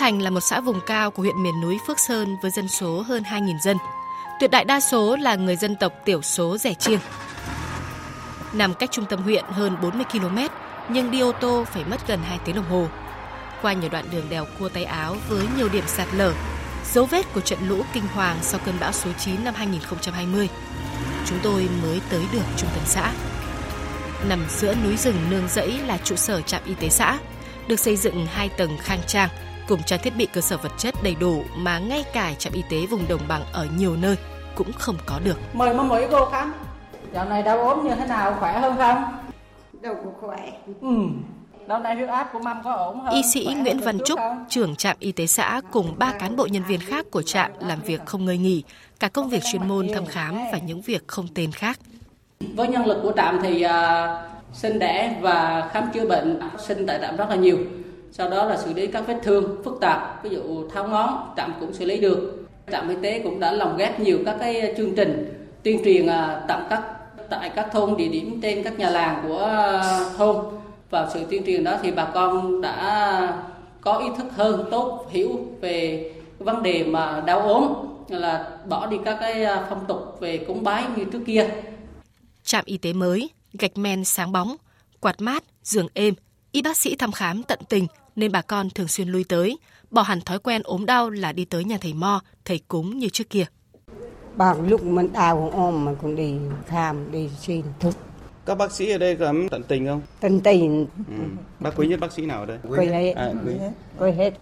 Thành là một xã vùng cao của huyện miền núi Phước Sơn với dân số hơn 2.000 dân. Tuyệt đại đa số là người dân tộc thiểu số rẻ chiêng. Nằm cách trung tâm huyện hơn 40 km, nhưng đi ô tô phải mất gần 2 tiếng đồng hồ. Qua nhiều đoạn đường đèo cua tay áo với nhiều điểm sạt lở, dấu vết của trận lũ kinh hoàng sau cơn bão số 9 năm 2020, chúng tôi mới tới được trung tâm xã. Nằm giữa núi rừng nương rẫy là trụ sở trạm y tế xã, được xây dựng hai tầng khang trang cùng trang thiết bị cơ sở vật chất đầy đủ mà ngay cả trạm y tế vùng đồng bằng ở nhiều nơi cũng không có được. Mời mama mũi cô khám. Dạo này đau ốm như thế nào, khỏe hơn không? Đâu cũng khỏe. Ừ. Dạo này huyết áp của mâm có ổn hơn? Y sĩ Nguyễn Văn Trúc, trưởng trạm y tế xã cùng ba cán bộ nhân viên khác của trạm làm việc không ngơi nghỉ, cả công việc chuyên môn thăm khám và những việc không tên khác. Với nhân lực của trạm thì uh, sinh đẻ và khám chữa bệnh sinh tại trạm rất là nhiều sau đó là xử lý các vết thương phức tạp ví dụ tháo ngón trạm cũng xử lý được trạm y tế cũng đã lồng ghép nhiều các cái chương trình tuyên truyền à, tặng các tại các thôn địa điểm trên các nhà làng của à, thôn vào sự tuyên truyền đó thì bà con đã có ý thức hơn tốt hiểu về vấn đề mà đau ốm là bỏ đi các cái à, phong tục về cúng bái như trước kia. Trạm y tế mới, gạch men sáng bóng, quạt mát, giường êm, y bác sĩ thăm khám tận tình nên bà con thường xuyên lui tới, bỏ hẳn thói quen ốm đau là đi tới nhà thầy Mo, thầy cúng như trước kia. Bằng lúc mình đau ôm mà cũng đi khám, đi xin thuốc. Các bác sĩ ở đây khám tận tình không? Tận tình. Ừ. Bác quý nhất bác sĩ nào ở đây? Quý hết. À, quý. Quý hết.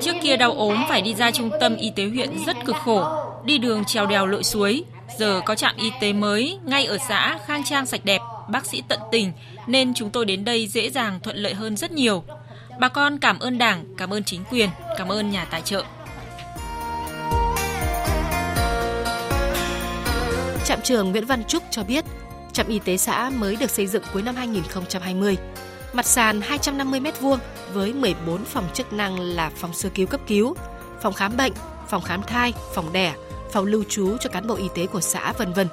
Trước kia đau ốm phải đi ra trung tâm y tế huyện rất cực khổ, đi đường trèo đèo lội suối. Giờ có trạm y tế mới ngay ở xã khang trang sạch đẹp, bác sĩ tận tình nên chúng tôi đến đây dễ dàng thuận lợi hơn rất nhiều. Bà con cảm ơn Đảng, cảm ơn chính quyền, cảm ơn nhà tài trợ. Trạm trưởng Nguyễn Văn Trúc cho biết, trạm y tế xã mới được xây dựng cuối năm 2020. Mặt sàn 250 m2 với 14 phòng chức năng là phòng sơ cứu cấp cứu, phòng khám bệnh, phòng khám thai, phòng đẻ, phòng lưu trú cho cán bộ y tế của xã vân vân.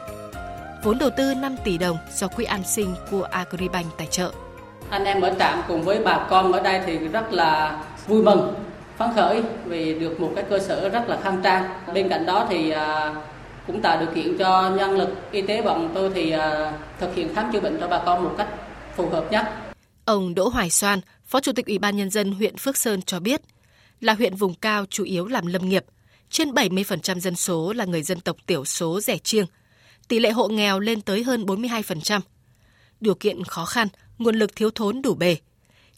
Vốn đầu tư 5 tỷ đồng do Quỹ an sinh của Agribank tài trợ. Anh em ở trạm cùng với bà con ở đây thì rất là vui mừng, phấn khởi vì được một cái cơ sở rất là khang trang. Bên cạnh đó thì à, cũng tạo điều kiện cho nhân lực y tế bọn tôi thì à, thực hiện khám chữa bệnh cho bà con một cách phù hợp nhất. Ông Đỗ Hoài Soan, Phó Chủ tịch Ủy ban Nhân dân huyện Phước Sơn cho biết, là huyện vùng cao chủ yếu làm lâm nghiệp. Trên 70% dân số là người dân tộc thiểu số rẻ chiêng. Tỷ lệ hộ nghèo lên tới hơn 42%. Điều kiện khó khăn, nguồn lực thiếu thốn đủ bề.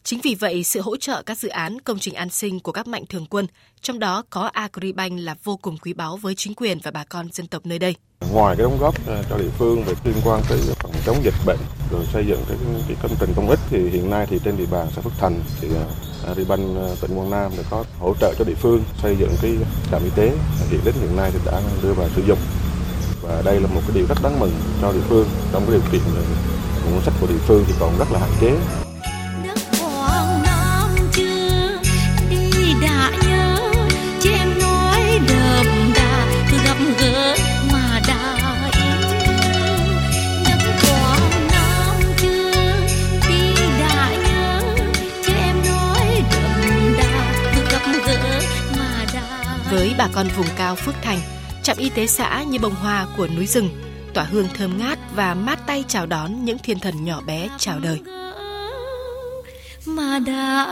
Chính vì vậy, sự hỗ trợ các dự án công trình an sinh của các mạnh thường quân, trong đó có Agribank là vô cùng quý báu với chính quyền và bà con dân tộc nơi đây. Ngoài cái đóng góp ờ, cho địa phương về liên quan tới phòng chống dịch bệnh rồi xây dựng cái, cái công trình công ích thì hiện nay thì trên địa bàn xã Phước Thành thì ờ, Agribank ờ, tỉnh Quảng Nam đã có hỗ trợ cho địa phương xây dựng cái trạm y tế hiện đến hiện nay thì đã đưa vào sử dụng và đây là một cái điều rất đáng mừng cho địa phương. Trong cái điều kiện ngân sách của địa phương thì còn rất là hạn chế. Với bà con vùng cao Phước Thành, trạm y tế xã như bông hoa của núi rừng, tỏa hương thơm ngát và mát tay chào đón những thiên thần nhỏ bé chào đời. Mà đã